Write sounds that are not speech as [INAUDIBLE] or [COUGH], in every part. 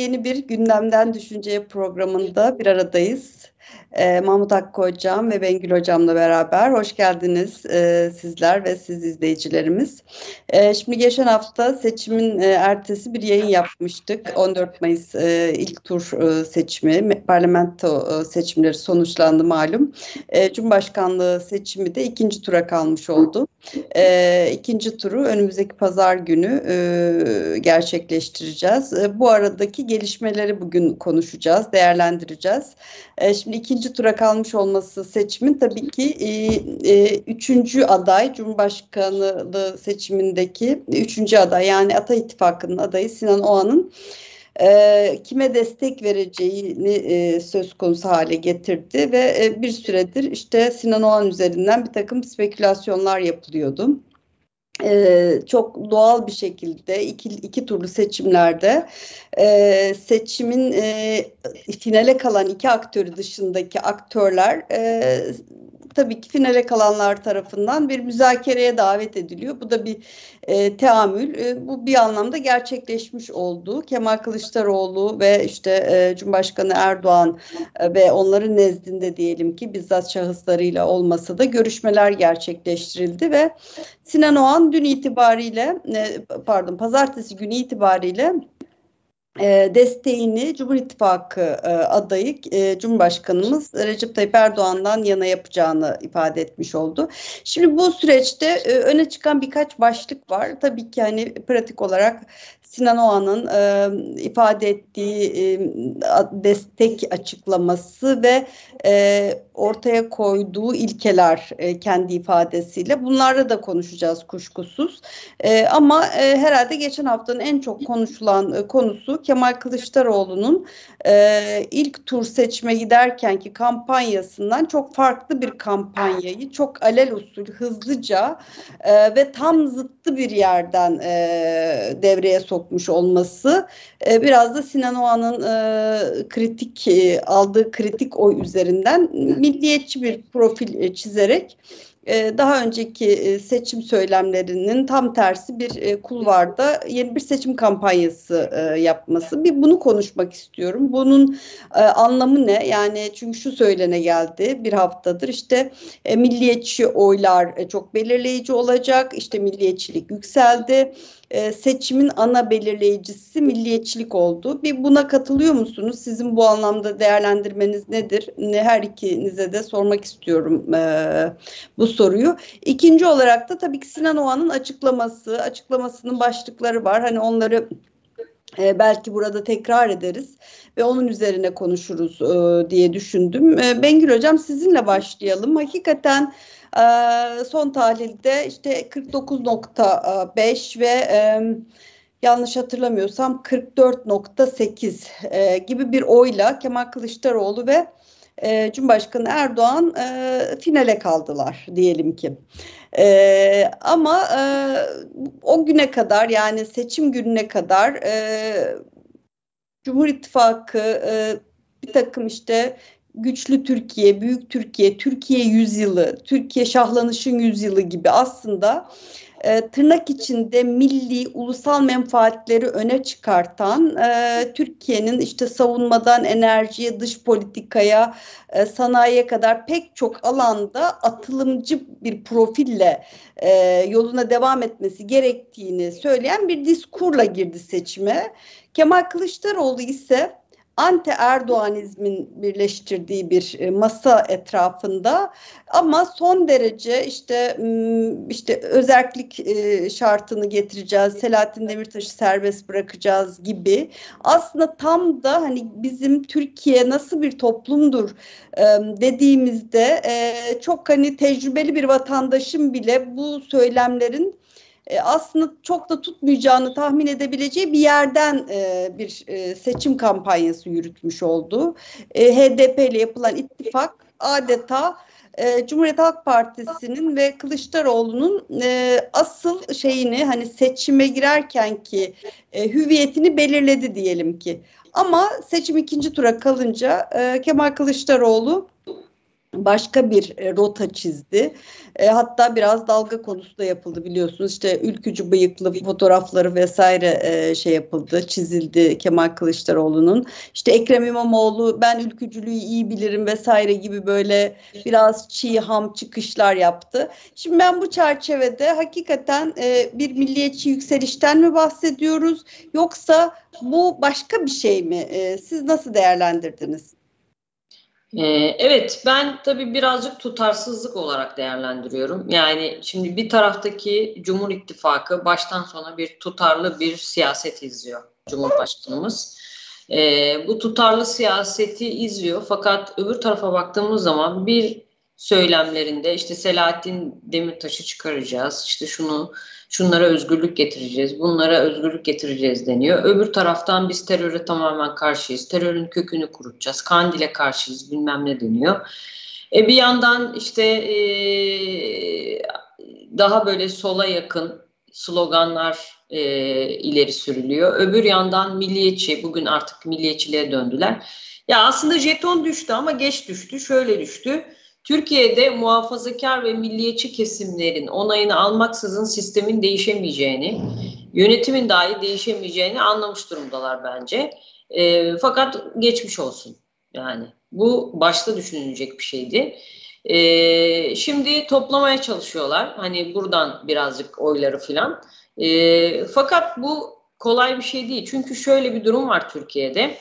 Yeni bir gündemden düşünceye programında bir aradayız. E, Mahmut Hakkı Hocam ve Bengül Hocam'la beraber hoş geldiniz e, sizler ve siz izleyicilerimiz. E, şimdi geçen hafta seçimin e, ertesi bir yayın yapmıştık. 14 Mayıs e, ilk tur e, seçimi, parlamento e, seçimleri sonuçlandı malum. E, Cumhurbaşkanlığı seçimi de ikinci tura kalmış oldu. E, ikinci turu önümüzdeki pazar günü e, gerçekleştireceğiz. E, bu aradaki gelişmeleri bugün konuşacağız, değerlendireceğiz. E, şimdi ikinci tura kalmış olması seçimin tabii ki e, e, üçüncü aday Cumhurbaşkanlığı seçimindeki üçüncü aday yani Ata İttifakı'nın adayı Sinan Oğan'ın e, kime destek vereceğini e, söz konusu hale getirdi ve e, bir süredir işte Sinan Oğan üzerinden bir takım spekülasyonlar yapılıyordu e, çok doğal bir şekilde iki, iki turlu seçimlerde e, seçimin e, finale kalan iki aktörü dışındaki aktörler e, tabii ki finale kalanlar tarafından bir müzakereye davet ediliyor. Bu da bir e, teamül. E, bu bir anlamda gerçekleşmiş oldu. Kemal Kılıçdaroğlu ve işte e, Cumhurbaşkanı Erdoğan e, ve onların nezdinde diyelim ki bizzat şahıslarıyla olmasa da görüşmeler gerçekleştirildi ve Sinan Oğan dün itibariyle e, pardon pazartesi günü itibariyle e, desteğini Cumhur İttifakı e, adayı e, Cumhurbaşkanımız Recep Tayyip Erdoğan'dan yana yapacağını ifade etmiş oldu. Şimdi bu süreçte öne çıkan birkaç başlık var. Tabii ki hani pratik olarak Sinan Oğan'ın e, ifade ettiği e, destek açıklaması ve e, ortaya koyduğu ilkeler e, kendi ifadesiyle bunlarla da konuşacağız kuşkusuz. E, ama e, herhalde geçen haftanın en çok konuşulan e, konusu Kemal Kılıçdaroğlu'nun e, ilk tur seçime giderken ki kampanyasından çok farklı bir kampanyayı çok alel usul hızlıca e, ve tam zıttı bir yerden e, devreye sokmuş olması e, biraz da Sinan Oğan'ın e, kritik e, aldığı kritik oy üzerinden milliyetçi bir profil e, çizerek daha önceki e, seçim söylemlerinin tam tersi bir kulvarda yeni bir seçim kampanyası yapması. Bir bunu konuşmak istiyorum. Bunun anlamı ne? Yani çünkü şu söylene geldi bir haftadır işte milliyetçi oylar çok belirleyici olacak. İşte milliyetçilik yükseldi e, seçimin ana belirleyicisi milliyetçilik oldu. Bir buna katılıyor musunuz? Sizin bu anlamda değerlendirmeniz nedir? Her ikinize de sormak istiyorum e, bu soruyu. İkinci olarak da tabii ki Sinan Oğan'ın açıklaması, açıklamasının başlıkları var. Hani onları e, belki burada tekrar ederiz ve onun üzerine konuşuruz e, diye düşündüm. E, Bengül Hocam sizinle başlayalım. Hakikaten ee, son tahlilde işte 49.5 ve e, yanlış hatırlamıyorsam 44.8 e, gibi bir oyla Kemal Kılıçdaroğlu ve e, Cumhurbaşkanı Erdoğan e, finale kaldılar diyelim ki. E, ama e, o güne kadar yani seçim gününe kadar e, Cumhur İttifakı e, bir takım işte güçlü Türkiye, büyük Türkiye, Türkiye yüzyılı, Türkiye şahlanışın yüzyılı gibi aslında e, tırnak içinde milli, ulusal menfaatleri öne çıkartan e, Türkiye'nin işte savunmadan enerjiye, dış politikaya, e, sanayiye kadar pek çok alanda atılımcı bir profille e, yoluna devam etmesi gerektiğini söyleyen bir diskurla girdi seçime. Kemal Kılıçdaroğlu ise anti Erdoğanizmin birleştirdiği bir e, masa etrafında. Ama son derece işte işte özellik e, şartını getireceğiz, Selahattin Demirtaş'ı serbest bırakacağız gibi. Aslında tam da hani bizim Türkiye nasıl bir toplumdur dediğimizde çok hani tecrübeli bir vatandaşın bile bu söylemlerin e, aslında çok da tutmayacağını tahmin edebileceği bir yerden e, bir e, seçim kampanyası yürütmüş oldu. E, HDP ile yapılan ittifak adeta e, Cumhuriyet Halk Partisi'nin ve Kılıçdaroğlu'nun e, asıl şeyini hani seçime girerken ki e, hüviyetini belirledi diyelim ki. Ama seçim ikinci tura kalınca e, Kemal Kılıçdaroğlu başka bir e, rota çizdi. E, hatta biraz dalga konusu da yapıldı biliyorsunuz. İşte ülkücü bıyıklı fotoğrafları vesaire e, şey yapıldı, çizildi Kemal Kılıçdaroğlu'nun. İşte Ekrem İmamoğlu ben ülkücülüğü iyi bilirim vesaire gibi böyle biraz çiğ ham çıkışlar yaptı. Şimdi ben bu çerçevede hakikaten e, bir milliyetçi yükselişten mi bahsediyoruz yoksa bu başka bir şey mi? E, siz nasıl değerlendirdiniz? Ee, evet ben tabii birazcık tutarsızlık olarak değerlendiriyorum. Yani şimdi bir taraftaki Cumhur İttifakı baştan sona bir tutarlı bir siyaset izliyor Cumhurbaşkanımız. Ee, bu tutarlı siyaseti izliyor fakat öbür tarafa baktığımız zaman bir söylemlerinde işte Selahattin Demirtaş'ı çıkaracağız, işte şunu şunlara özgürlük getireceğiz, bunlara özgürlük getireceğiz deniyor. Öbür taraftan biz teröre tamamen karşıyız, terörün kökünü kurutacağız, Kandil'e karşıyız bilmem ne deniyor. E bir yandan işte e, daha böyle sola yakın sloganlar e, ileri sürülüyor. Öbür yandan milliyetçi, bugün artık milliyetçiliğe döndüler. Ya aslında jeton düştü ama geç düştü, şöyle düştü. Türkiye'de muhafazakar ve milliyetçi kesimlerin onayını almaksızın sistemin değişemeyeceğini, yönetimin dahi değişemeyeceğini anlamış durumdalar bence. E, fakat geçmiş olsun yani. Bu başta düşünülecek bir şeydi. E, şimdi toplamaya çalışıyorlar. Hani buradan birazcık oyları filan. E, fakat bu kolay bir şey değil. Çünkü şöyle bir durum var Türkiye'de.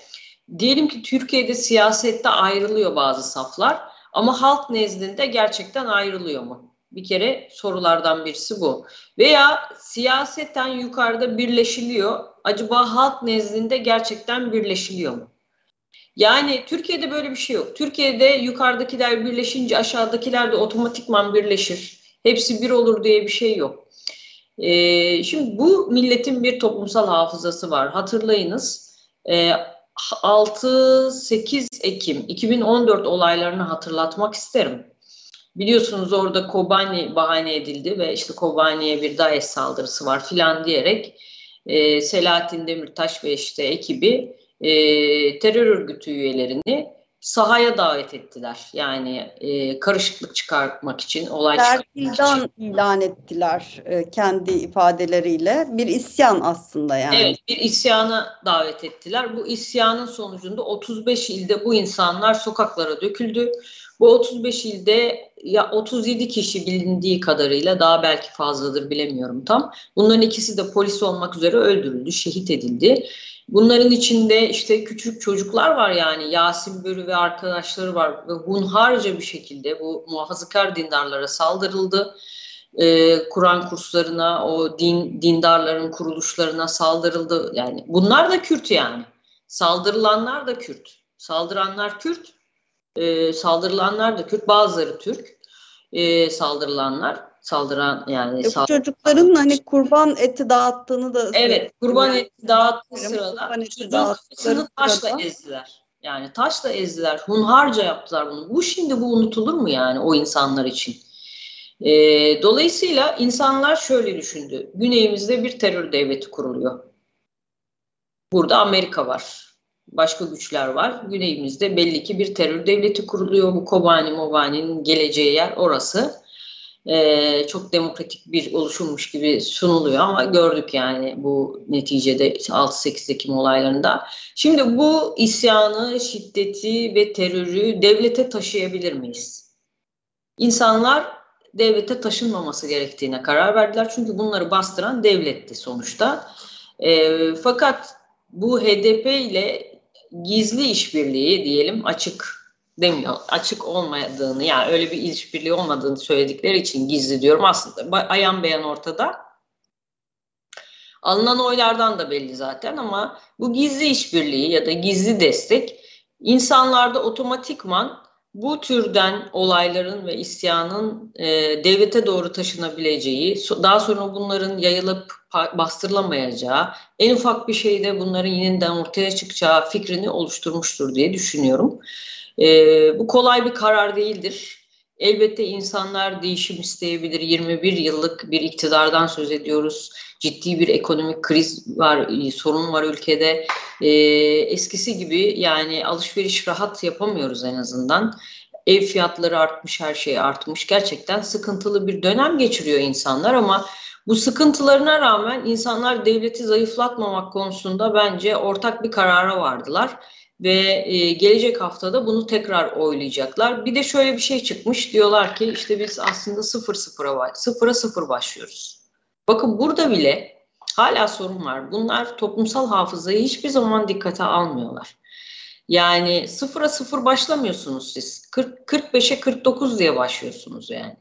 Diyelim ki Türkiye'de siyasette ayrılıyor bazı saflar ama halk nezdinde gerçekten ayrılıyor mu? Bir kere sorulardan birisi bu. Veya siyaseten yukarıda birleşiliyor. Acaba halk nezdinde gerçekten birleşiliyor mu? Yani Türkiye'de böyle bir şey yok. Türkiye'de yukarıdakiler birleşince aşağıdakiler de otomatikman birleşir. Hepsi bir olur diye bir şey yok. Ee, şimdi bu milletin bir toplumsal hafızası var. Hatırlayınız. E, 6-8 Ekim 2014 olaylarını hatırlatmak isterim. Biliyorsunuz orada Kobani bahane edildi ve işte Kobani'ye bir DAEŞ saldırısı var filan diyerek e, Selahattin Demirtaş ve işte ekibi e, terör örgütü üyelerini sahaya davet ettiler. Yani e, karışıklık çıkartmak için, olay çıkartmak için. ilan ettiler e, kendi ifadeleriyle. Bir isyan aslında yani. Evet, bir isyana davet ettiler. Bu isyanın sonucunda 35 ilde bu insanlar sokaklara döküldü. Bu 35 ilde ya 37 kişi bilindiği kadarıyla daha belki fazladır bilemiyorum tam. Bunların ikisi de polis olmak üzere öldürüldü, şehit edildi. Bunların içinde işte küçük çocuklar var yani Yasin Börü ve arkadaşları var ve hunharca bir şekilde bu muhafazakar dindarlara saldırıldı. Ee, Kur'an kurslarına, o din dindarların kuruluşlarına saldırıldı. Yani bunlar da Kürt yani. Saldırılanlar da Kürt. Saldıranlar Kürt, e, saldırılanlar da Kürt. Bazıları Türk e, saldırılanlar saldıran yani e, çocukların hani kurban eti dağıttığını da Evet, kurban eti dağıttığı sırada kurban eti taşla sırada. ezdiler. Yani taşla ezdiler. Hunharca yaptılar bunu. Bu şimdi bu unutulur mu yani o insanlar için? E, dolayısıyla insanlar şöyle düşündü. Güneyimizde bir terör devleti kuruluyor. Burada Amerika var. Başka güçler var. Güneyimizde belli ki bir terör devleti kuruluyor. Bu Kobani Mobani'nin geleceği yer orası e, çok demokratik bir oluşummuş gibi sunuluyor ama gördük yani bu neticede 6-8 Ekim olaylarında. Şimdi bu isyanı, şiddeti ve terörü devlete taşıyabilir miyiz? İnsanlar devlete taşınmaması gerektiğine karar verdiler. Çünkü bunları bastıran devletti sonuçta. E, fakat bu HDP ile gizli işbirliği diyelim açık demiyor. Açık olmadığını yani öyle bir işbirliği olmadığını söyledikleri için gizli diyorum. Aslında ayan beyan ortada. Alınan oylardan da belli zaten ama bu gizli işbirliği ya da gizli destek insanlarda otomatikman bu türden olayların ve isyanın e, devlete doğru taşınabileceği, daha sonra bunların yayılıp bastırılamayacağı, en ufak bir şeyde bunların yeniden ortaya çıkacağı fikrini oluşturmuştur diye düşünüyorum. E, bu kolay bir karar değildir. Elbette insanlar değişim isteyebilir. 21 yıllık bir iktidardan söz ediyoruz. Ciddi bir ekonomik kriz var, sorun var ülkede. E, eskisi gibi yani alışveriş rahat yapamıyoruz en azından. Ev fiyatları artmış, her şey artmış. Gerçekten sıkıntılı bir dönem geçiriyor insanlar ama bu sıkıntılarına rağmen insanlar devleti zayıflatmamak konusunda bence ortak bir karara vardılar ve e, gelecek haftada bunu tekrar oylayacaklar. Bir de şöyle bir şey çıkmış diyorlar ki işte biz aslında sıfır sıfıra sıfıra sıfır başlıyoruz. Bakın burada bile hala sorun var. Bunlar toplumsal hafızayı hiçbir zaman dikkate almıyorlar. Yani sıfıra sıfır başlamıyorsunuz siz. 40, 45'e 49 diye başlıyorsunuz yani.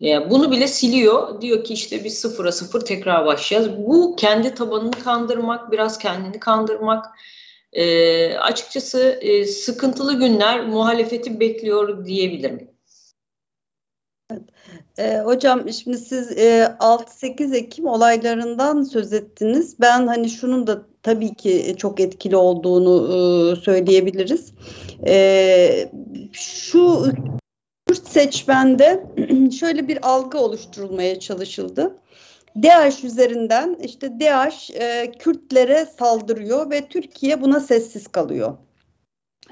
yani. Bunu bile siliyor. Diyor ki işte biz sıfıra sıfır tekrar başlayacağız. Bu kendi tabanını kandırmak, biraz kendini kandırmak. E, açıkçası e, sıkıntılı günler muhalefeti bekliyor diyebilirim. E, hocam şimdi siz e, 6-8 Ekim olaylarından söz ettiniz. Ben hani şunun da tabii ki çok etkili olduğunu e, söyleyebiliriz. E, şu Kürt seçmende [CLEARS THROAT] şöyle bir algı oluşturulmaya çalışıldı. DAEŞ üzerinden işte DAEŞ e, Kürtlere saldırıyor ve Türkiye buna sessiz kalıyor.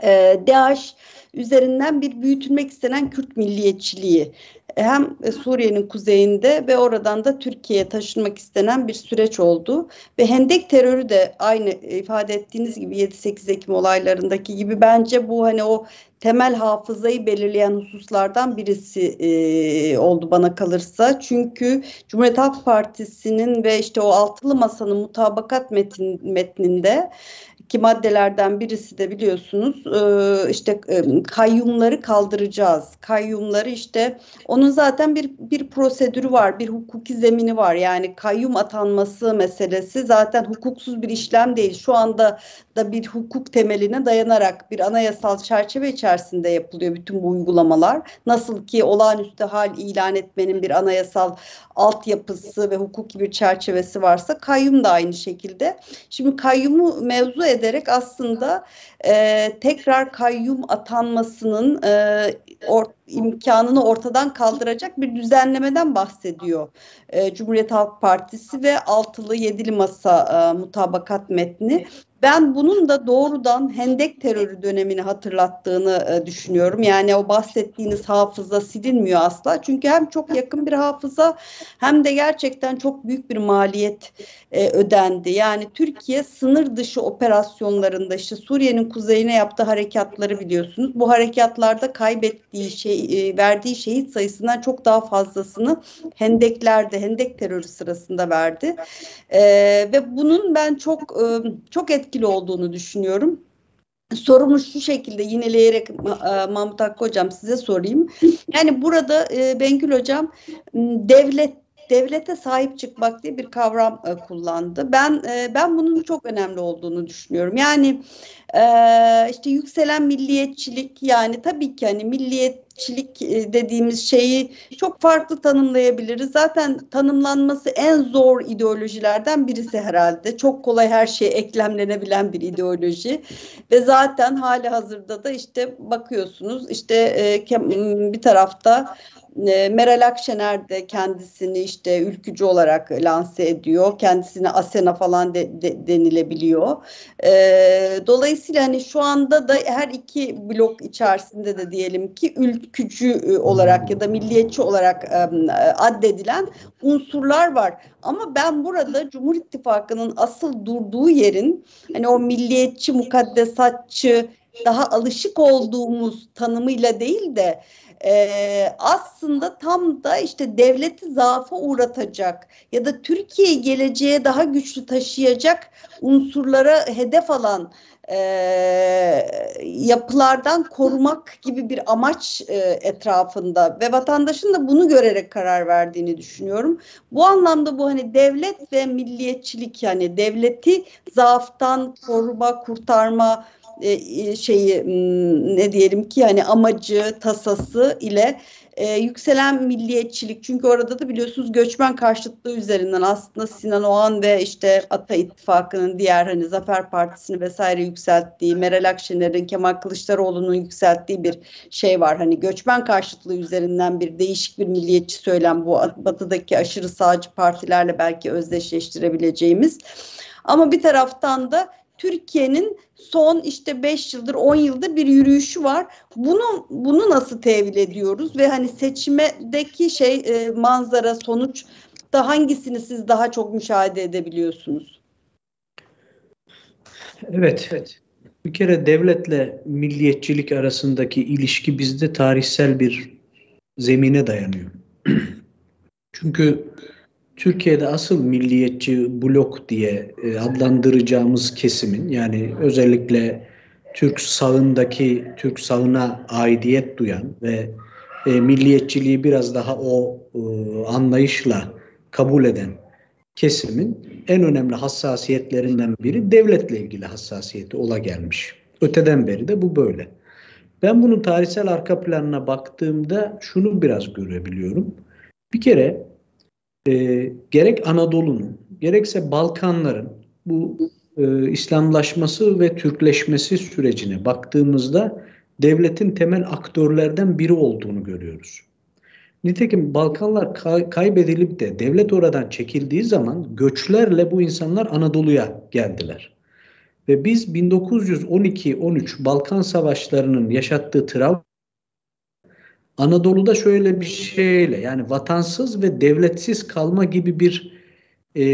E, DAEŞ üzerinden bir büyütülmek istenen Kürt milliyetçiliği hem Suriye'nin kuzeyinde ve oradan da Türkiye'ye taşınmak istenen bir süreç oldu. Ve Hendek terörü de aynı ifade ettiğiniz gibi 7-8 Ekim olaylarındaki gibi bence bu hani o temel hafızayı belirleyen hususlardan birisi e, oldu bana kalırsa. Çünkü Cumhuriyet Halk Partisi'nin ve işte o altılı masanın mutabakat metin, metninde ki maddelerden birisi de biliyorsunuz e, işte e, kayyumları kaldıracağız. Kayyumları işte onun zaten bir bir prosedürü var, bir hukuki zemini var. Yani kayyum atanması meselesi zaten hukuksuz bir işlem değil. Şu anda da bir hukuk temeline dayanarak bir anayasal çerçeve içerisinde yapılıyor bütün bu uygulamalar. Nasıl ki olağanüstü hal ilan etmenin bir anayasal altyapısı ve hukuki bir çerçevesi varsa kayyum da aynı şekilde. Şimdi kayyumu mevzu ederek aslında e, tekrar kayyum atanmasının e, or, imkanını ortadan kaldıracak bir düzenlemeden bahsediyor. E, Cumhuriyet Halk Partisi ve altılı yedili masa e, mutabakat metni. Ben bunun da doğrudan Hendek terörü dönemini hatırlattığını e, düşünüyorum. Yani o bahsettiğiniz hafıza silinmiyor asla. Çünkü hem çok yakın bir hafıza hem de gerçekten çok büyük bir maliyet e, ödendi. Yani Türkiye sınır dışı operasyonlarında işte Suriye'nin kuzeyine yaptığı harekatları biliyorsunuz. Bu harekatlarda kaybettiği şey, e, verdiği şehit sayısından çok daha fazlasını Hendekler'de, Hendek terörü sırasında verdi. E, ve bunun ben çok e, çok etkili olduğunu düşünüyorum. Sorumu şu şekilde yineleyerek Mahmut Hakkı Hocam size sorayım. Yani burada Bengül Hocam devlet devlete sahip çıkmak diye bir kavram e, kullandı. Ben e, ben bunun çok önemli olduğunu düşünüyorum. Yani e, işte yükselen milliyetçilik yani tabii ki hani milliyetçilik e, dediğimiz şeyi çok farklı tanımlayabiliriz. Zaten tanımlanması en zor ideolojilerden birisi herhalde. Çok kolay her şeye eklemlenebilen bir ideoloji ve zaten hali hazırda da işte bakıyorsunuz işte e, bir tarafta e, Meral Akşener de kendisini işte ülkücü olarak lanse ediyor. Kendisine Asena falan de, de, denilebiliyor. E, dolayısıyla hani şu anda da her iki blok içerisinde de diyelim ki ülkücü e, olarak ya da milliyetçi olarak e, addedilen unsurlar var. Ama ben burada Cumhur İttifakı'nın asıl durduğu yerin hani o milliyetçi, mukaddesatçı, daha alışık olduğumuz tanımıyla değil de e, aslında tam da işte devleti zaafa uğratacak ya da Türkiye'yi geleceğe daha güçlü taşıyacak unsurlara hedef alan e, yapılardan korumak gibi bir amaç e, etrafında ve vatandaşın da bunu görerek karar verdiğini düşünüyorum. Bu anlamda bu hani devlet ve milliyetçilik yani devleti zaaftan koruma, kurtarma, e, şeyi ne diyelim ki yani amacı, tasası ile e, yükselen milliyetçilik. Çünkü orada da biliyorsunuz göçmen karşıtlığı üzerinden aslında Sinan Oğan ve işte Ata İttifakı'nın diğer hani Zafer Partisi'ni vesaire yükselttiği, Meral Akşener'in, Kemal Kılıçdaroğlu'nun yükselttiği bir şey var. Hani göçmen karşıtlığı üzerinden bir değişik bir milliyetçi söylem bu batıdaki aşırı sağcı partilerle belki özdeşleştirebileceğimiz. Ama bir taraftan da Türkiye'nin son işte 5 yıldır 10 yıldır bir yürüyüşü var. Bunu bunu nasıl tevil ediyoruz ve hani seçimdeki şey e, manzara sonuç da hangisini siz daha çok müşahede edebiliyorsunuz? Evet, evet. Bir kere devletle milliyetçilik arasındaki ilişki bizde tarihsel bir zemine dayanıyor. [CLEARS THROAT] Çünkü Türkiye'de asıl milliyetçi blok diye e, adlandıracağımız kesimin yani özellikle Türk sağındaki Türk sağına aidiyet duyan ve e, milliyetçiliği biraz daha o e, anlayışla kabul eden kesimin en önemli hassasiyetlerinden biri devletle ilgili hassasiyeti ola gelmiş. Öteden beri de bu böyle. Ben bunun tarihsel arka planına baktığımda şunu biraz görebiliyorum. Bir kere e, gerek Anadolu'nun gerekse Balkanların bu e, İslamlaşması ve Türkleşmesi sürecine baktığımızda devletin temel aktörlerden biri olduğunu görüyoruz. Nitekim Balkanlar kay- kaybedilip de devlet oradan çekildiği zaman göçlerle bu insanlar Anadolu'ya geldiler. Ve biz 1912-13 Balkan Savaşları'nın yaşattığı travma Anadolu'da şöyle bir şeyle yani vatansız ve devletsiz kalma gibi bir e,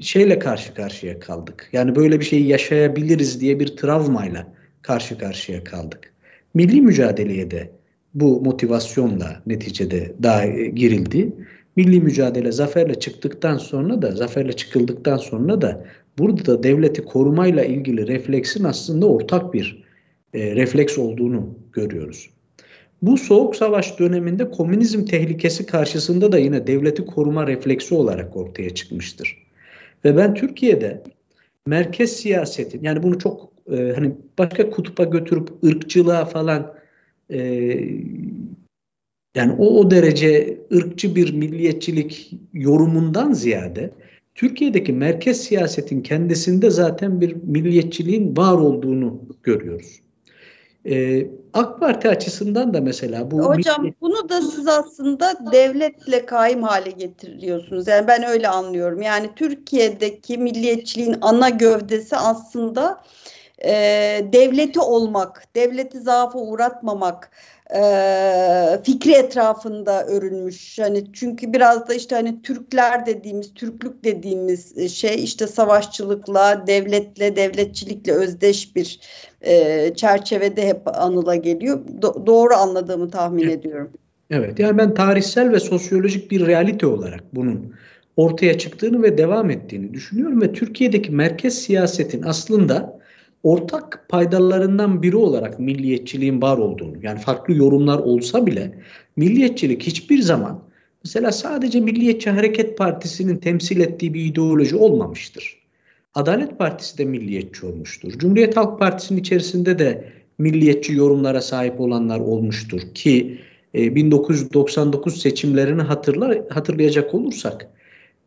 şeyle karşı karşıya kaldık. Yani böyle bir şeyi yaşayabiliriz diye bir travmayla karşı karşıya kaldık. Milli mücadeleye de bu motivasyonla neticede daha girildi. Milli mücadele zaferle çıktıktan sonra da zaferle çıkıldıktan sonra da burada da devleti korumayla ilgili refleksin aslında ortak bir e, refleks olduğunu görüyoruz. Bu soğuk savaş döneminde komünizm tehlikesi karşısında da yine devleti koruma refleksi olarak ortaya çıkmıştır. Ve ben Türkiye'de merkez siyasetin yani bunu çok e, hani başka kutupa götürüp ırkçılığa falan e, yani o o derece ırkçı bir milliyetçilik yorumundan ziyade Türkiye'deki merkez siyasetin kendisinde zaten bir milliyetçiliğin var olduğunu görüyoruz. Ee, AK Parti açısından da mesela bu... Hocam bunu da siz aslında devletle kaim hale getiriyorsunuz. Yani ben öyle anlıyorum. Yani Türkiye'deki milliyetçiliğin ana gövdesi aslında e, devleti olmak, devleti zaafa uğratmamak, e, fikri etrafında örülmüş. Hani çünkü biraz da işte hani Türkler dediğimiz, Türklük dediğimiz şey işte savaşçılıkla, devletle, devletçilikle özdeş bir e, çerçevede hep anıla geliyor. Do- doğru anladığımı tahmin evet. ediyorum. Evet yani ben tarihsel ve sosyolojik bir realite olarak bunun ortaya çıktığını ve devam ettiğini düşünüyorum ve Türkiye'deki merkez siyasetin aslında ortak paydalarından biri olarak milliyetçiliğin var olduğunu yani farklı yorumlar olsa bile milliyetçilik hiçbir zaman mesela sadece Milliyetçi Hareket Partisi'nin temsil ettiği bir ideoloji olmamıştır. Adalet Partisi de milliyetçi olmuştur. Cumhuriyet Halk Partisi'nin içerisinde de milliyetçi yorumlara sahip olanlar olmuştur ki 1999 e, seçimlerini hatırlar, hatırlayacak olursak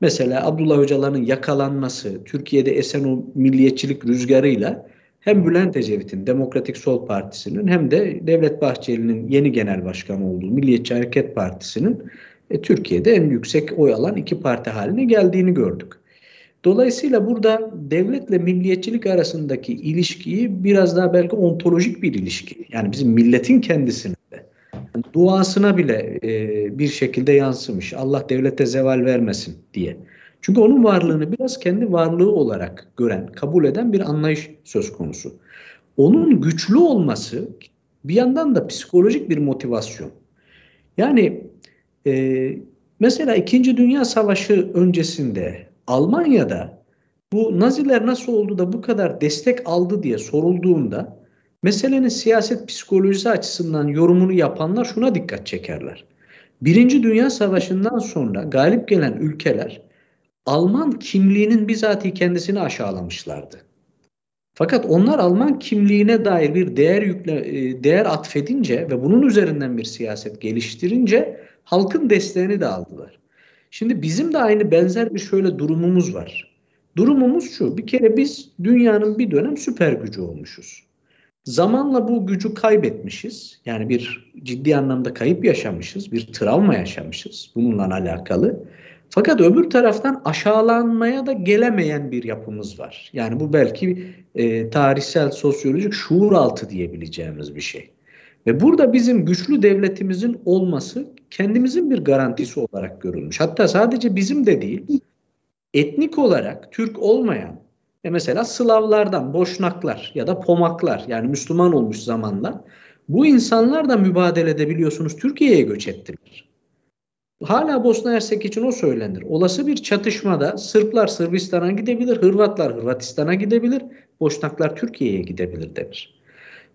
mesela Abdullah Öcalan'ın yakalanması Türkiye'de esen o milliyetçilik rüzgarıyla hem Bülent Ecevit'in Demokratik Sol Partisi'nin hem de Devlet Bahçeli'nin yeni genel başkanı olduğu Milliyetçi Hareket Partisi'nin e, Türkiye'de en yüksek oy alan iki parti haline geldiğini gördük. Dolayısıyla burada devletle milliyetçilik arasındaki ilişkiyi biraz daha belki ontolojik bir ilişki. Yani bizim milletin kendisine de duasına bile e, bir şekilde yansımış. Allah devlete zeval vermesin diye. Çünkü onun varlığını biraz kendi varlığı olarak gören, kabul eden bir anlayış söz konusu. Onun güçlü olması bir yandan da psikolojik bir motivasyon. Yani e, mesela İkinci Dünya Savaşı öncesinde Almanya'da bu Naziler nasıl oldu da bu kadar destek aldı diye sorulduğunda meselenin siyaset psikolojisi açısından yorumunu yapanlar şuna dikkat çekerler. Birinci Dünya Savaşı'ndan sonra galip gelen ülkeler Alman kimliğinin bizatihi kendisini aşağılamışlardı. Fakat onlar Alman kimliğine dair bir değer yükle, e, değer atfedince ve bunun üzerinden bir siyaset geliştirince halkın desteğini de aldılar. Şimdi bizim de aynı benzer bir şöyle durumumuz var. Durumumuz şu. Bir kere biz dünyanın bir dönem süper gücü olmuşuz. Zamanla bu gücü kaybetmişiz. Yani bir ciddi anlamda kayıp yaşamışız. Bir travma yaşamışız bununla alakalı. Fakat öbür taraftan aşağılanmaya da gelemeyen bir yapımız var. Yani bu belki e, tarihsel, sosyolojik şuur altı diyebileceğimiz bir şey. Ve burada bizim güçlü devletimizin olması kendimizin bir garantisi olarak görülmüş. Hatta sadece bizim de değil, etnik olarak Türk olmayan, e mesela Slavlardan, Boşnaklar ya da Pomaklar yani Müslüman olmuş zamanla bu insanlar da mübadelede biliyorsunuz Türkiye'ye göç ettiler. Hala Bosna Hersek için o söylenir. Olası bir çatışmada Sırplar Sırbistan'a gidebilir, Hırvatlar Hırvatistan'a gidebilir, Boşnaklar Türkiye'ye gidebilir denir.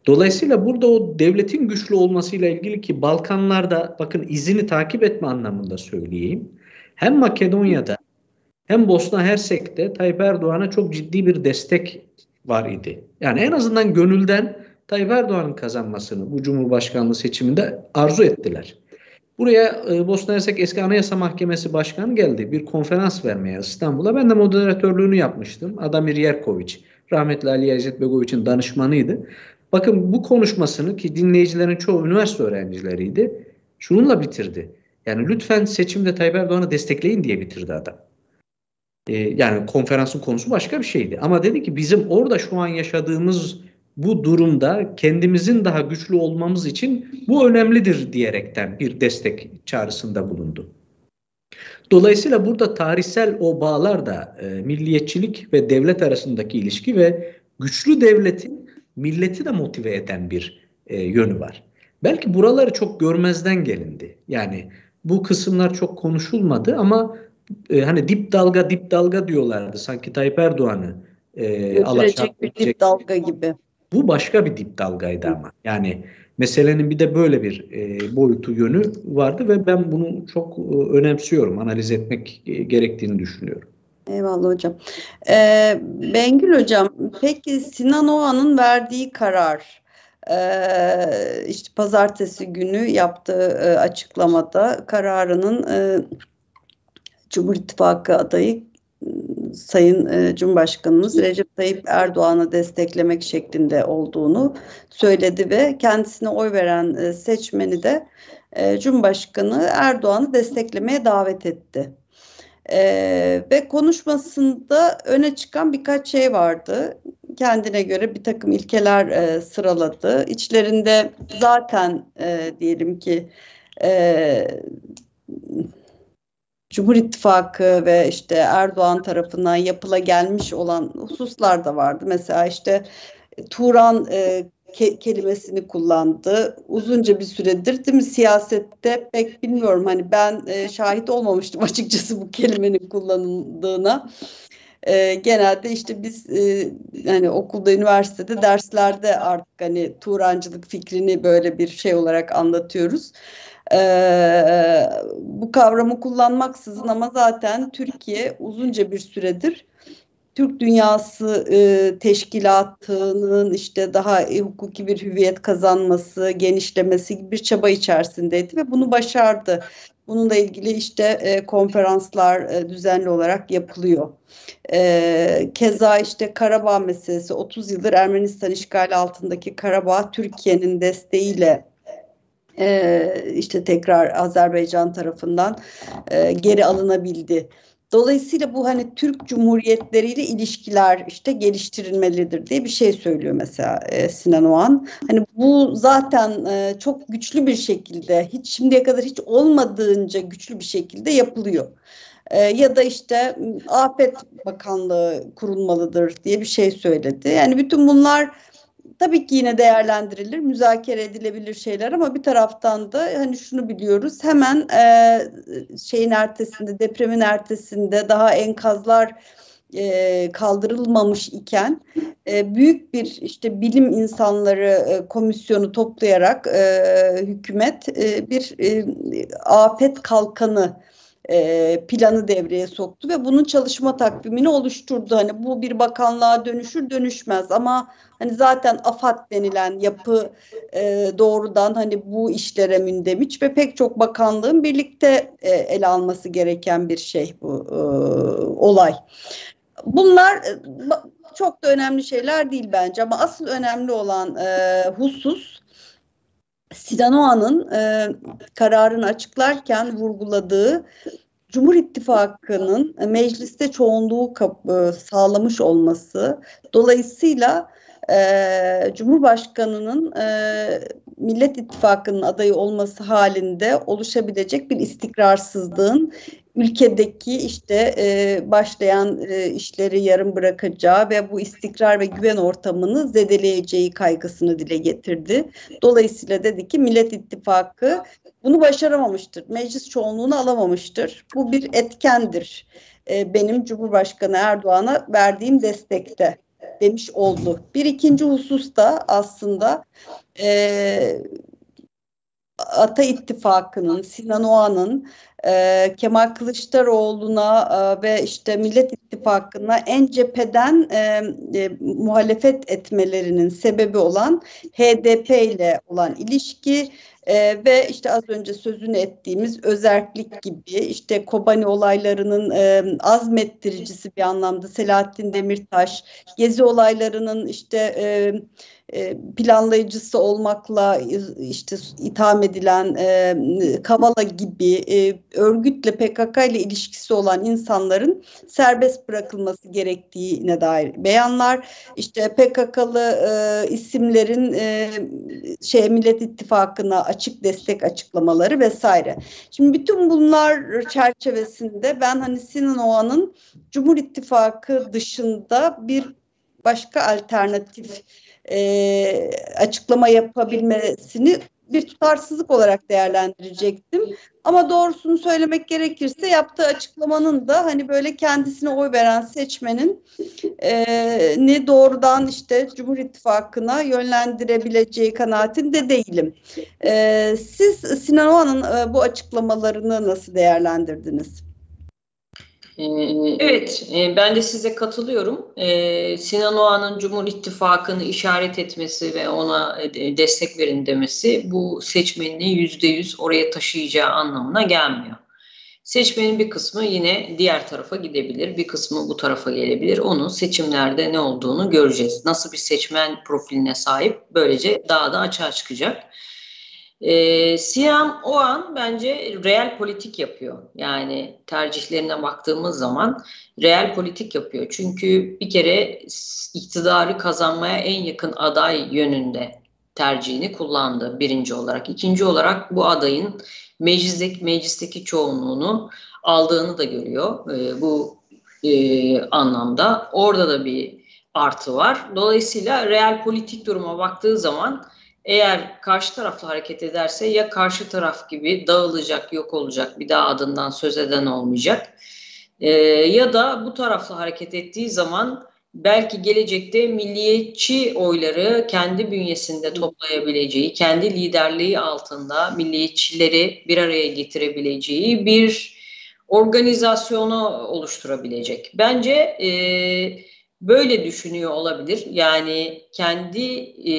Dolayısıyla burada o devletin güçlü olmasıyla ilgili ki Balkanlarda bakın izini takip etme anlamında söyleyeyim. Hem Makedonya'da hem Bosna Hersek'te Tayyip Erdoğan'a çok ciddi bir destek var idi. Yani en azından gönülden Tayyip Erdoğan'ın kazanmasını bu Cumhurbaşkanlığı seçiminde arzu ettiler. Buraya e, Bosna Hersek Eski Anayasa Mahkemesi Başkanı geldi bir konferans vermeye İstanbul'a. Ben de moderatörlüğünü yapmıştım. Adamir Yerkoviç, rahmetli Ali Yazet Begoviç'in danışmanıydı. Bakın bu konuşmasını ki dinleyicilerin çoğu üniversite öğrencileriydi. Şununla bitirdi. Yani lütfen seçimde Tayyip Erdoğan'ı destekleyin diye bitirdi adam. Ee, yani konferansın konusu başka bir şeydi. Ama dedi ki bizim orada şu an yaşadığımız bu durumda kendimizin daha güçlü olmamız için bu önemlidir diyerekten bir destek çağrısında bulundu. Dolayısıyla burada tarihsel o bağlar da e, milliyetçilik ve devlet arasındaki ilişki ve güçlü devletin milleti de motive eden bir e, yönü var. Belki buraları çok görmezden gelindi. Yani bu kısımlar çok konuşulmadı ama e, hani dip dalga dip dalga diyorlardı sanki Tayyip Erdoğan'ı e, bir dip dalga gibi. Bu başka bir dip dalgaydı ama. Yani meselenin bir de böyle bir e, boyutu yönü vardı ve ben bunu çok e, önemsiyorum. Analiz etmek e, gerektiğini düşünüyorum. Eyvallah hocam. Ee, Bengül hocam, peki Sinan Oğan'ın verdiği karar, e, işte pazartesi günü yaptığı e, açıklamada kararının e, Cumhur İttifakı adayı Sayın e, Cumhurbaşkanımız Recep Tayyip Erdoğan'ı desteklemek şeklinde olduğunu söyledi ve kendisine oy veren e, seçmeni de e, Cumhurbaşkanı Erdoğan'ı desteklemeye davet etti. Ee, ve konuşmasında öne çıkan birkaç şey vardı. Kendine göre bir takım ilkeler e, sıraladı. İçlerinde zaten e, diyelim ki e, Cumhur İttifakı ve işte Erdoğan tarafından yapıla gelmiş olan hususlar da vardı. Mesela işte Turan e, ke- kelimesini kullandı. Uzunca bir süredir değil mi siyasette pek bilmiyorum hani ben e, şahit olmamıştım [LAUGHS] açıkçası bu kelimenin kullanıldığına. E, genelde işte biz e, hani okulda, üniversitede derslerde artık hani Turancılık fikrini böyle bir şey olarak anlatıyoruz. Ee, bu kavramı kullanmaksızın ama zaten Türkiye uzunca bir süredir Türk Dünyası e, Teşkilatı'nın işte daha e, hukuki bir hüviyet kazanması, genişlemesi gibi bir çaba içerisindeydi ve bunu başardı. Bununla ilgili işte e, konferanslar e, düzenli olarak yapılıyor. E, keza işte Karabağ meselesi 30 yıldır Ermenistan işgali altındaki Karabağ Türkiye'nin desteğiyle e, işte tekrar Azerbaycan tarafından e, geri alınabildi. Dolayısıyla bu hani Türk Cumhuriyetleriyle ilişkiler işte geliştirilmelidir diye bir şey söylüyor mesela e, Sinan Oğan. Hani bu zaten e, çok güçlü bir şekilde hiç şimdiye kadar hiç olmadığınca güçlü bir şekilde yapılıyor. E, ya da işte Afet Bakanlığı kurulmalıdır diye bir şey söyledi. Yani bütün bunlar tabii ki yine değerlendirilir, müzakere edilebilir şeyler ama bir taraftan da hani şunu biliyoruz hemen e, şeyin ertesinde, depremin ertesinde daha enkazlar e, kaldırılmamış iken e, büyük bir işte bilim insanları e, komisyonu toplayarak e, hükümet e, bir e, afet kalkanı e, planı devreye soktu ve bunun çalışma takvimini oluşturdu. Hani bu bir bakanlığa dönüşür dönüşmez ama hani zaten AFAD denilen yapı e, doğrudan hani bu işlere mündemiş ve pek çok bakanlığın birlikte e, ele alması gereken bir şey bu e, olay. Bunlar e, çok da önemli şeyler değil bence ama asıl önemli olan e, husus Sinan Oğan'ın e, kararını açıklarken vurguladığı Cumhur İttifakı'nın mecliste çoğunluğu e, sağlamış olması dolayısıyla e, Cumhurbaşkanı'nın e, Millet İttifakı'nın adayı olması halinde oluşabilecek bir istikrarsızlığın ülkedeki işte e, başlayan e, işleri yarım bırakacağı ve bu istikrar ve güven ortamını zedeleyeceği kaygısını dile getirdi. Dolayısıyla dedi ki Millet İttifakı bunu başaramamıştır. Meclis çoğunluğunu alamamıştır. Bu bir etkendir. E, benim Cumhurbaşkanı Erdoğan'a verdiğim destekte demiş oldu. Bir ikinci husus da aslında e, Ata İttifakı'nın, Sinan Oğan'ın e, Kemal Kılıçdaroğlu'na e, ve işte Millet İttifakı'na en cepheden e, e, muhalefet etmelerinin sebebi olan HDP ile olan ilişki e, ve işte az önce sözünü ettiğimiz özerklik gibi işte Kobani olaylarının e, azmettiricisi bir anlamda Selahattin Demirtaş, Gezi olaylarının işte e, planlayıcısı olmakla işte itham edilen e, Kavala gibi e, örgütle PKK ile ilişkisi olan insanların serbest bırakılması gerektiğine dair beyanlar işte PKK'lı e, isimlerin e, şey Millet İttifakı'na açık destek açıklamaları vesaire. Şimdi bütün bunlar çerçevesinde ben hani Sinan Oğan'ın Cumhur İttifakı dışında bir başka alternatif e, açıklama yapabilmesini bir tutarsızlık olarak değerlendirecektim. Ama doğrusunu söylemek gerekirse yaptığı açıklamanın da hani böyle kendisine oy veren seçmenin e, ne doğrudan işte Cumhur İttifakı'na yönlendirebileceği kanaatinde değilim. E, siz Sinan Oğan'ın e, bu açıklamalarını nasıl değerlendirdiniz? Ee, evet, e, ben de size katılıyorum. Ee, Sinan Oğan'ın Cumhur İttifakı'nı işaret etmesi ve ona e, destek verin demesi bu seçmenini yüzde yüz oraya taşıyacağı anlamına gelmiyor. Seçmenin bir kısmı yine diğer tarafa gidebilir, bir kısmı bu tarafa gelebilir. Onun seçimlerde ne olduğunu göreceğiz. Nasıl bir seçmen profiline sahip böylece daha da açığa çıkacak. E, Siyam o an bence real politik yapıyor. Yani tercihlerine baktığımız zaman real politik yapıyor. Çünkü bir kere iktidarı kazanmaya en yakın aday yönünde tercihini kullandı birinci olarak. İkinci olarak bu adayın meclisteki, meclisteki çoğunluğunu aldığını da görüyor e, bu e, anlamda. Orada da bir artı var. Dolayısıyla real politik duruma baktığı zaman eğer karşı tarafla hareket ederse ya karşı taraf gibi dağılacak, yok olacak, bir daha adından söz eden olmayacak. E, ya da bu tarafla hareket ettiği zaman belki gelecekte milliyetçi oyları kendi bünyesinde toplayabileceği, kendi liderliği altında milliyetçileri bir araya getirebileceği bir organizasyonu oluşturabilecek. Bence e, böyle düşünüyor olabilir. Yani kendi e,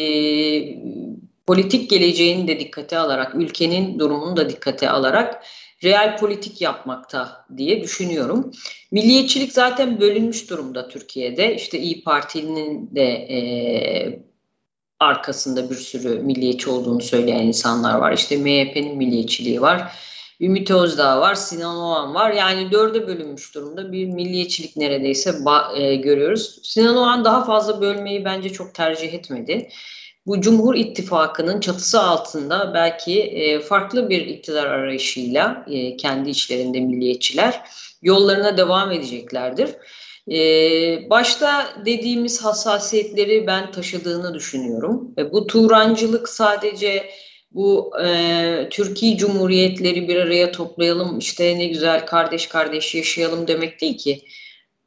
politik geleceğini de dikkate alarak, ülkenin durumunu da dikkate alarak real politik yapmakta diye düşünüyorum. Milliyetçilik zaten bölünmüş durumda Türkiye'de. İşte İyi Parti'nin de e, arkasında bir sürü milliyetçi olduğunu söyleyen insanlar var. İşte MHP'nin milliyetçiliği var. Ümit Özdağ var, Sinan Oğan var. Yani dörde bölünmüş durumda bir milliyetçilik neredeyse e, görüyoruz. Sinan Oğan daha fazla bölmeyi bence çok tercih etmedi bu Cumhur İttifakı'nın çatısı altında belki e, farklı bir iktidar arayışıyla e, kendi içlerinde milliyetçiler yollarına devam edeceklerdir. E, başta dediğimiz hassasiyetleri ben taşıdığını düşünüyorum. E, bu Turancılık sadece bu e, Türkiye Cumhuriyetleri bir araya toplayalım işte ne güzel kardeş kardeş yaşayalım demek değil ki.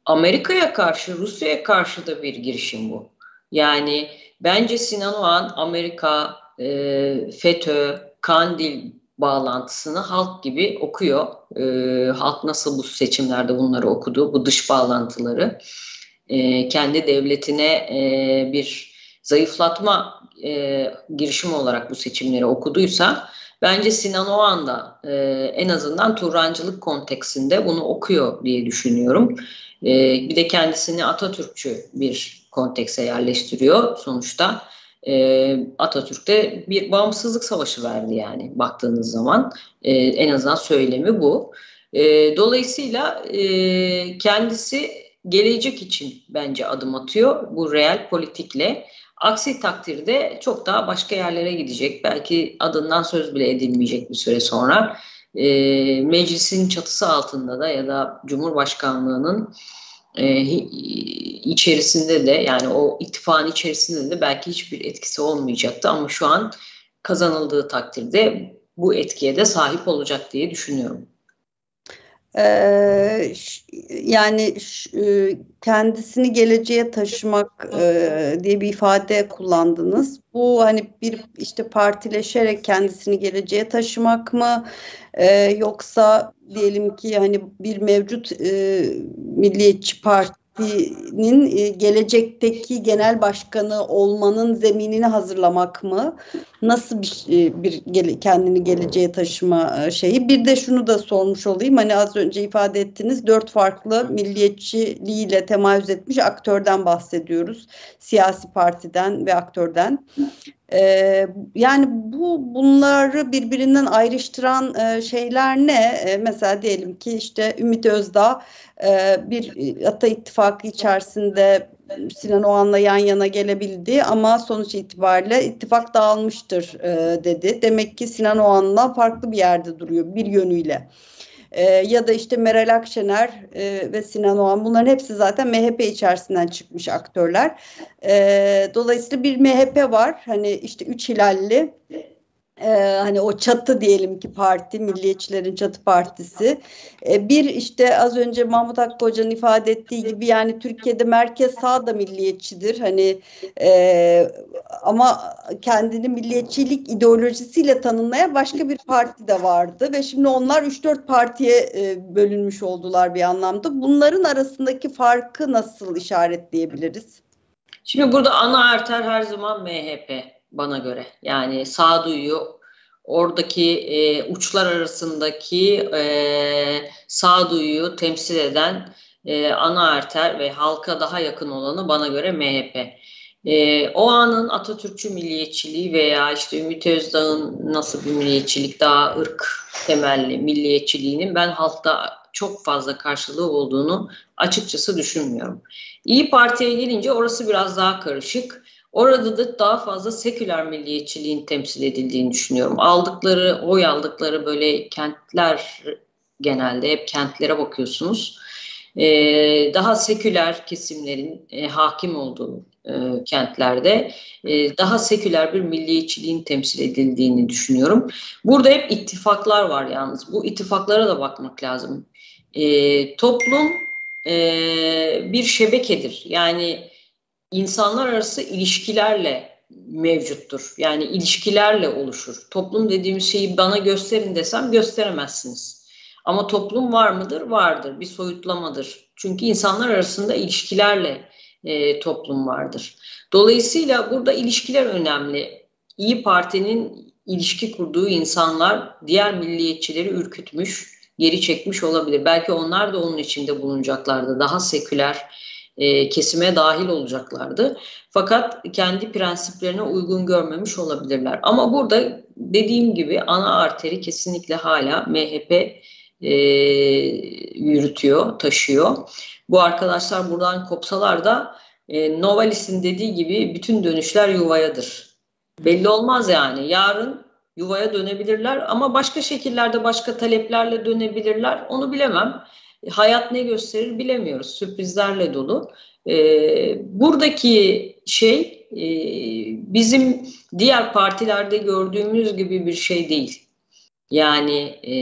Amerika'ya karşı, Rusya'ya karşı da bir girişim bu. Yani Bence Sinan Oğan Amerika, e, FETÖ, Kandil bağlantısını halk gibi okuyor. E, halk nasıl bu seçimlerde bunları okudu, bu dış bağlantıları. E, kendi devletine e, bir zayıflatma e, girişimi olarak bu seçimleri okuduysa bence Sinan Oğan da e, en azından Turancılık konteksinde bunu okuyor diye düşünüyorum. E, bir de kendisini Atatürkçü bir kontekse yerleştiriyor sonuçta. E, Atatürk'te bir bağımsızlık savaşı verdi yani baktığınız zaman. E, en azından söylemi bu. E, dolayısıyla e, kendisi gelecek için bence adım atıyor bu real politikle. Aksi takdirde çok daha başka yerlere gidecek. Belki adından söz bile edilmeyecek bir süre sonra. E, meclisin çatısı altında da ya da Cumhurbaşkanlığının e, içerisinde de yani o ittifakın içerisinde de belki hiçbir etkisi olmayacaktı ama şu an kazanıldığı takdirde bu etkiye de sahip olacak diye düşünüyorum. Yani e, kendisini geleceğe taşımak e, diye bir ifade kullandınız. Bu hani bir işte partileşerek kendisini geleceğe taşımak mı e, yoksa diyelim ki hani bir mevcut milliyetçi parti Parti'nin e, gelecekteki genel başkanı olmanın zeminini hazırlamak mı? Nasıl bir, e, bir kendini geleceğe taşıma e, şeyi? Bir de şunu da sormuş olayım. Hani az önce ifade ettiniz dört farklı milliyetçiliğiyle temayüz etmiş aktörden bahsediyoruz. Siyasi partiden ve aktörden. Ee, yani bu bunları birbirinden ayrıştıran e, şeyler ne? E, mesela diyelim ki işte Ümit Özdağ e, bir Ata İttifakı içerisinde Sinan Oğan'la yan yana gelebildi ama sonuç itibariyle ittifak dağılmıştır e, dedi. Demek ki Sinan Oğan'la farklı bir yerde duruyor bir yönüyle. E, ya da işte Meral Akşener e, ve Sinan Oğan. Bunların hepsi zaten MHP içerisinden çıkmış aktörler. E, dolayısıyla bir MHP var. Hani işte üç hilalli e, hani o çatı diyelim ki parti, milliyetçilerin çatı partisi. E, bir işte az önce Mahmut Hakkı ifade ettiği gibi yani Türkiye'de merkez sağ da milliyetçidir. Hani e, ama kendini milliyetçilik ideolojisiyle tanımlayan başka bir parti de vardı ve şimdi onlar 3-4 partiye e, bölünmüş oldular bir anlamda. Bunların arasındaki farkı nasıl işaretleyebiliriz? Şimdi burada ana arter her zaman MHP bana göre. Yani sağduyu oradaki e, uçlar arasındaki e, sağduyuyu temsil eden e, ana arter ve halka daha yakın olanı bana göre MHP. E, o anın Atatürkçü milliyetçiliği veya işte Ümit Özdağ'ın nasıl bir milliyetçilik daha ırk temelli milliyetçiliğinin ben halkta çok fazla karşılığı olduğunu açıkçası düşünmüyorum. İyi Parti'ye gelince orası biraz daha karışık. Orada da daha fazla seküler milliyetçiliğin temsil edildiğini düşünüyorum. Aldıkları, oy aldıkları böyle kentler genelde hep kentlere bakıyorsunuz. Ee, daha seküler kesimlerin e, hakim olduğu e, kentlerde e, daha seküler bir milliyetçiliğin temsil edildiğini düşünüyorum. Burada hep ittifaklar var yalnız. Bu ittifaklara da bakmak lazım. E, toplum e, bir şebekedir. Yani insanlar arası ilişkilerle mevcuttur. Yani ilişkilerle oluşur. Toplum dediğim şeyi bana gösterin desem gösteremezsiniz. Ama toplum var mıdır? Vardır. Bir soyutlamadır. Çünkü insanlar arasında ilişkilerle e, toplum vardır. Dolayısıyla burada ilişkiler önemli. İyi Parti'nin ilişki kurduğu insanlar diğer milliyetçileri ürkütmüş, geri çekmiş olabilir. Belki onlar da onun içinde bulunacaklardı. Daha seküler, e, kesime dahil olacaklardı. Fakat kendi prensiplerine uygun görmemiş olabilirler. Ama burada dediğim gibi ana arteri kesinlikle hala MHP e, yürütüyor, taşıyor. Bu arkadaşlar buradan kopsalar da e, Novalis'in dediği gibi bütün dönüşler yuvayadır. Belli olmaz yani. Yarın yuvaya dönebilirler ama başka şekillerde başka taleplerle dönebilirler. Onu bilemem hayat ne gösterir bilemiyoruz. Sürprizlerle dolu. E, buradaki şey e, bizim diğer partilerde gördüğümüz gibi bir şey değil. Yani e,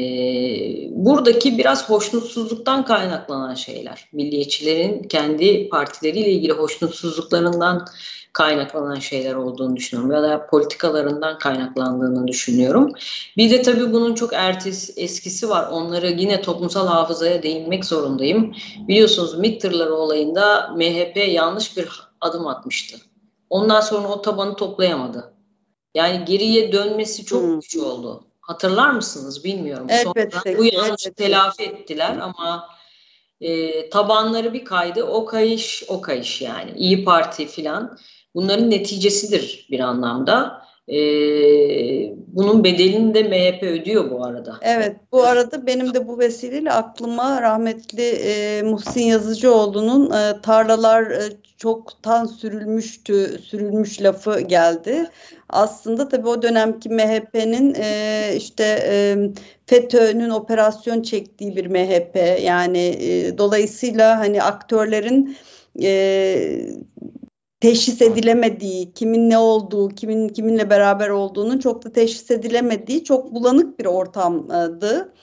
buradaki biraz hoşnutsuzluktan kaynaklanan şeyler. Milliyetçilerin kendi partileriyle ilgili hoşnutsuzluklarından kaynaklanan şeyler olduğunu düşünüyorum ya da politikalarından kaynaklandığını düşünüyorum. Bir de tabii bunun çok ertesi eskisi var. Onları yine toplumsal hafızaya değinmek zorundayım. Biliyorsunuz MİT olayında MHP yanlış bir adım atmıştı. Ondan sonra o tabanı toplayamadı. Yani geriye dönmesi çok hmm. güç oldu. Hatırlar mısınız bilmiyorum. Elbette. Sonra bu yanlışı telafi ettiler ama e, tabanları bir kaydı. O kayış o kayış yani. İyi Parti filan bunların neticesidir bir anlamda. E, bunun bedelini de MHP ödüyor bu arada. Evet, bu arada benim de bu vesileyle aklıma rahmetli e, Muhsin Yazıcıoğlu'nun e, tarlalar e, çoktan sürülmüştü, sürülmüş lafı geldi. Aslında tabii o dönemki MHP'nin e, işte e, FETÖ'nün operasyon çektiği bir MHP yani e, dolayısıyla hani aktörlerin e, teşhis edilemediği, kimin ne olduğu, kimin kiminle beraber olduğunun çok da teşhis edilemediği çok bulanık bir ortamdı.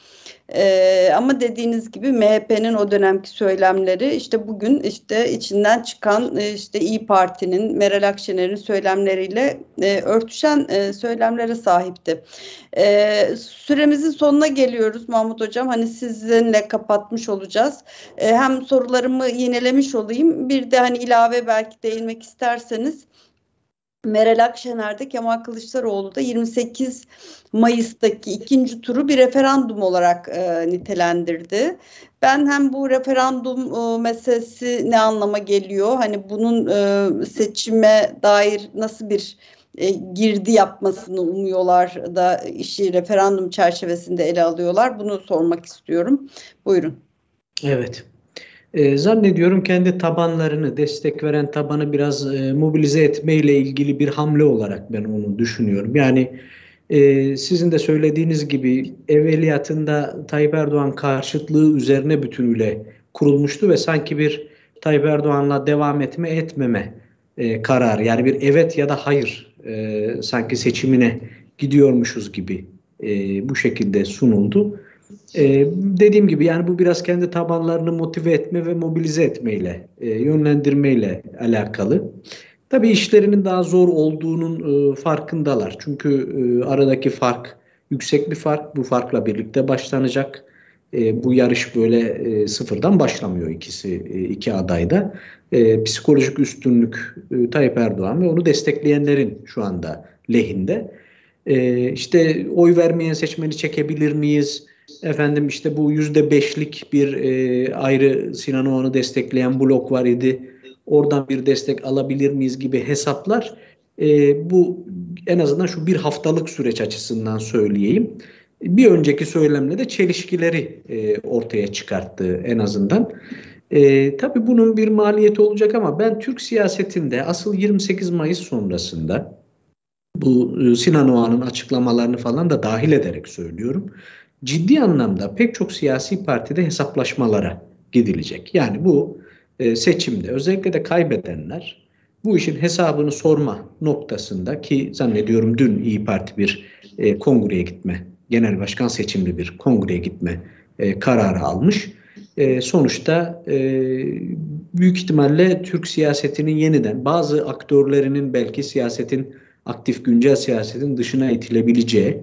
Ee, ama dediğiniz gibi MHP'nin o dönemki söylemleri işte bugün işte içinden çıkan e, işte İyi Parti'nin Meral Akşener'in söylemleriyle e, örtüşen e, söylemlere sahipti. E, süremizin sonuna geliyoruz Mahmut Hocam. Hani sizinle kapatmış olacağız. E, hem sorularımı yinelemiş olayım. Bir de hani ilave belki değinmek isterseniz Meral Akşener'de Kemal Kılıçdaroğlu da 28 Mayıs'taki ikinci turu bir referandum olarak e, nitelendirdi. Ben hem bu referandum e, meselesi ne anlama geliyor? Hani bunun e, seçime dair nasıl bir e, girdi yapmasını umuyorlar da işi referandum çerçevesinde ele alıyorlar. Bunu sormak istiyorum. Buyurun. Evet. E, zannediyorum kendi tabanlarını, destek veren tabanı biraz e, mobilize etmeyle ilgili bir hamle olarak ben onu düşünüyorum. Yani e, sizin de söylediğiniz gibi evveliyatında Tayyip Erdoğan karşıtlığı üzerine bütünüyle kurulmuştu ve sanki bir Tayyip Erdoğan'la devam etme etmeme e, kararı yani bir evet ya da hayır e, sanki seçimine gidiyormuşuz gibi e, bu şekilde sunuldu. Ee, dediğim gibi yani bu biraz kendi tabanlarını motive etme ve mobilize etmeyle, e, yönlendirmeyle alakalı. Tabii işlerinin daha zor olduğunun e, farkındalar. Çünkü e, aradaki fark yüksek bir fark. Bu farkla birlikte başlanacak. E, bu yarış böyle e, sıfırdan başlamıyor ikisi e, iki adayda. E, psikolojik üstünlük e, Tayyip Erdoğan ve onu destekleyenlerin şu anda lehinde. E, işte oy vermeyen seçmeni çekebilir miyiz? Efendim işte bu yüzde beşlik bir e, ayrı Sinan Oğan'ı destekleyen blok var idi. Oradan bir destek alabilir miyiz gibi hesaplar e, bu en azından şu bir haftalık süreç açısından söyleyeyim. Bir önceki söylemle de çelişkileri e, ortaya çıkarttı en azından. E, tabii bunun bir maliyeti olacak ama ben Türk siyasetinde asıl 28 Mayıs sonrasında bu e, Sinan Oğan'ın açıklamalarını falan da dahil ederek söylüyorum ciddi anlamda pek çok siyasi partide hesaplaşmalara gidilecek. Yani bu e, seçimde özellikle de kaybedenler bu işin hesabını sorma noktasında ki zannediyorum dün İyi Parti bir e, kongreye gitme, genel başkan seçimli bir kongreye gitme e, kararı almış. E, sonuçta e, büyük ihtimalle Türk siyasetinin yeniden bazı aktörlerinin belki siyasetin aktif güncel siyasetin dışına itilebileceği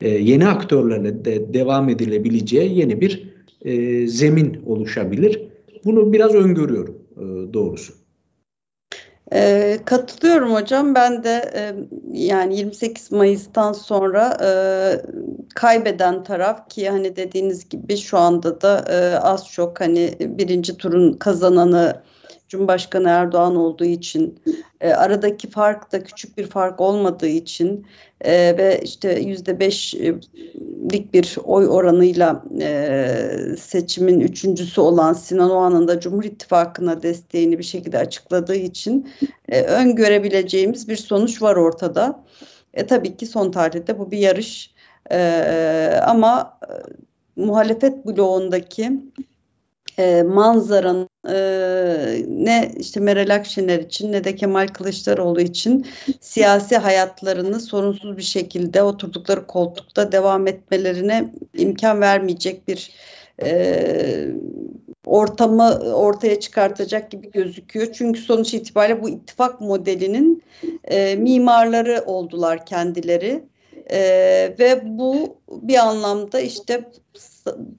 e, yeni aktörlerle de devam edilebileceği yeni bir e, zemin oluşabilir. Bunu biraz öngörüyorum e, doğrusu. E, katılıyorum hocam. Ben de e, yani 28 Mayıs'tan sonra e, kaybeden taraf ki hani dediğiniz gibi şu anda da e, az çok hani birinci turun kazananı Cumhurbaşkanı Erdoğan olduğu için e, aradaki fark da küçük bir fark olmadığı için e, ve işte yüzde beşlik bir oy oranıyla e, seçimin üçüncüsü olan Sinan Oğan'ın da Cumhur İttifakı'na desteğini bir şekilde açıkladığı için e, öngörebileceğimiz bir sonuç var ortada. E, tabii ki son tarihte bu bir yarış e, ama e, muhalefet bloğundaki e, manzaranın e, ne işte Meral Akşener için ne de Kemal Kılıçdaroğlu için [LAUGHS] siyasi hayatlarını sorunsuz bir şekilde oturdukları koltukta devam etmelerine imkan vermeyecek bir e, ortamı ortaya çıkartacak gibi gözüküyor. Çünkü sonuç itibariyle bu ittifak modelinin e, mimarları oldular kendileri. E, ve bu bir anlamda işte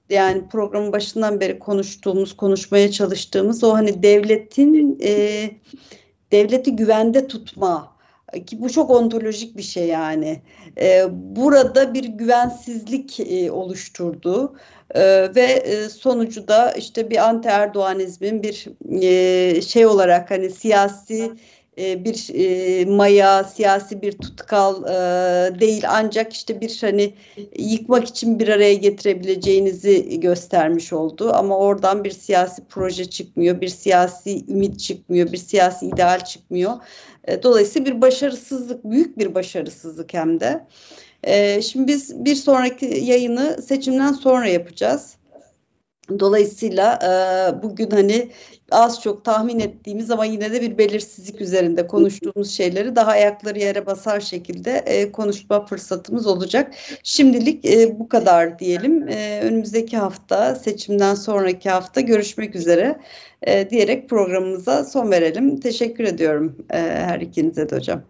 yani programın başından beri konuştuğumuz, konuşmaya çalıştığımız o hani devletin e, devleti güvende tutma ki bu çok ontolojik bir şey yani. E, burada bir güvensizlik e, oluşturdu e, ve e, sonucu da işte bir anti Erdoğanizmin bir e, şey olarak hani siyasi e, bir e, maya, siyasi bir tutkal e, değil ancak işte bir hani yıkmak için bir araya getirebileceğinizi göstermiş oldu. Ama oradan bir siyasi proje çıkmıyor, bir siyasi ümit çıkmıyor, bir siyasi ideal çıkmıyor. Dolayısıyla bir başarısızlık, büyük bir başarısızlık hem de. Şimdi biz bir sonraki yayını seçimden sonra yapacağız. Dolayısıyla e, bugün hani az çok tahmin ettiğimiz ama yine de bir belirsizlik üzerinde konuştuğumuz şeyleri daha ayakları yere basar şekilde e, konuşma fırsatımız olacak. Şimdilik e, bu kadar diyelim. E, önümüzdeki hafta seçimden sonraki hafta görüşmek üzere e, diyerek programımıza son verelim. Teşekkür ediyorum e, her ikinize de hocam.